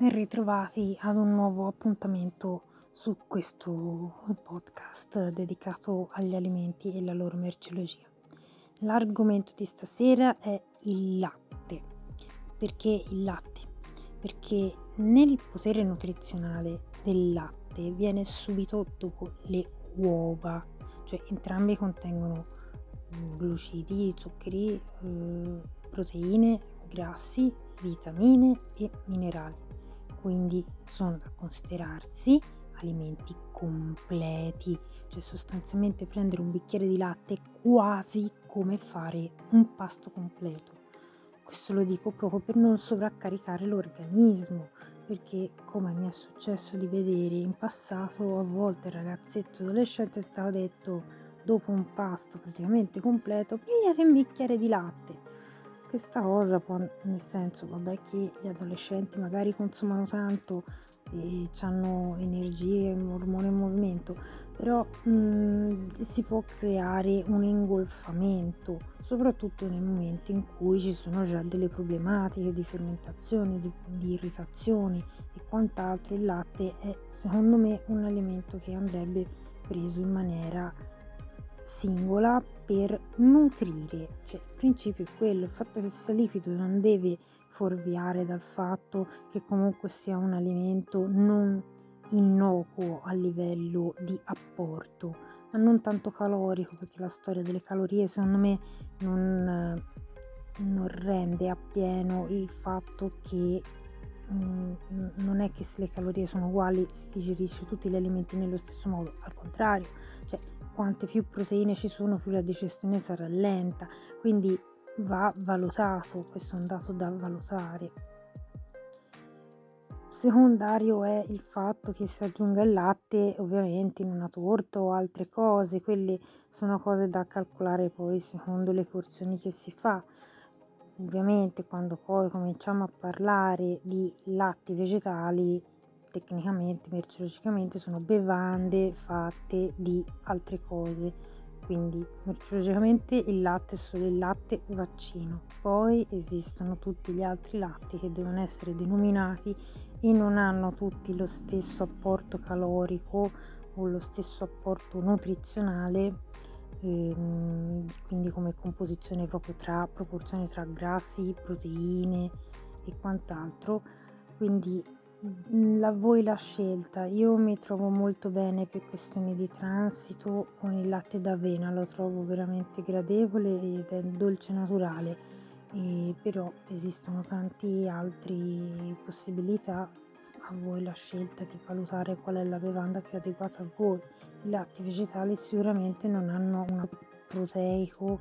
ben ritrovati ad un nuovo appuntamento su questo podcast dedicato agli alimenti e la loro merceologia. L'argomento di stasera è il latte. Perché il latte? Perché nel potere nutrizionale del latte viene subito dopo le uova, cioè entrambi contengono glucidi, zuccheri, eh, proteine, grassi, vitamine e minerali quindi sono da considerarsi alimenti completi, cioè sostanzialmente prendere un bicchiere di latte quasi come fare un pasto completo. Questo lo dico proprio per non sovraccaricare l'organismo, perché come mi è successo di vedere in passato, a volte il ragazzetto adolescente stava detto dopo un pasto praticamente completo, pigliate un bicchiere di latte questa cosa può, nel senso, vabbè che gli adolescenti magari consumano tanto e hanno energie, ormone in movimento, però mh, mm, si può creare un ingolfamento, soprattutto nei momenti in cui ci sono già delle problematiche di fermentazione, di, di irritazioni e quant'altro. Il latte è secondo me un alimento che andrebbe preso in maniera singola per nutrire, cioè il principio è quello, il fatto che sia liquido non deve fuorviare dal fatto che comunque sia un alimento non innocuo a livello di apporto, ma non tanto calorico, perché la storia delle calorie secondo me non, non rende appieno il fatto che mm, non è che se le calorie sono uguali si digerisce tutti gli alimenti nello stesso modo, al contrario, quante più proteine ci sono più la digestione sarà lenta, quindi va valutato, questo è un dato da valutare. Secondario è il fatto che si aggiunga il latte ovviamente in una torta o altre cose, quelle sono cose da calcolare poi secondo le porzioni che si fa. Ovviamente quando poi cominciamo a parlare di latti vegetali tecnicamente, merceologicamente sono bevande fatte di altre cose. Quindi merceologicamente il latte è solo il latte vaccino. Poi esistono tutti gli altri latti che devono essere denominati e non hanno tutti lo stesso apporto calorico o lo stesso apporto nutrizionale ehm, quindi come composizione proprio tra proporzione tra grassi, proteine e quant'altro. Quindi la, voi la scelta. Io mi trovo molto bene per questioni di transito con il latte d'avena, lo trovo veramente gradevole ed è dolce naturale. E però esistono tante altre possibilità a voi la scelta di valutare qual è la bevanda più adeguata a voi. I latti vegetali sicuramente non hanno un proteico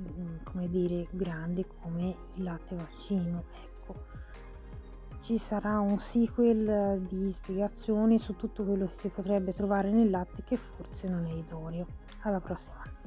mm, come dire grande come il latte vaccino, ecco ci sarà un sequel di spiegazioni su tutto quello che si potrebbe trovare nel latte che forse non è idoneo. Alla prossima!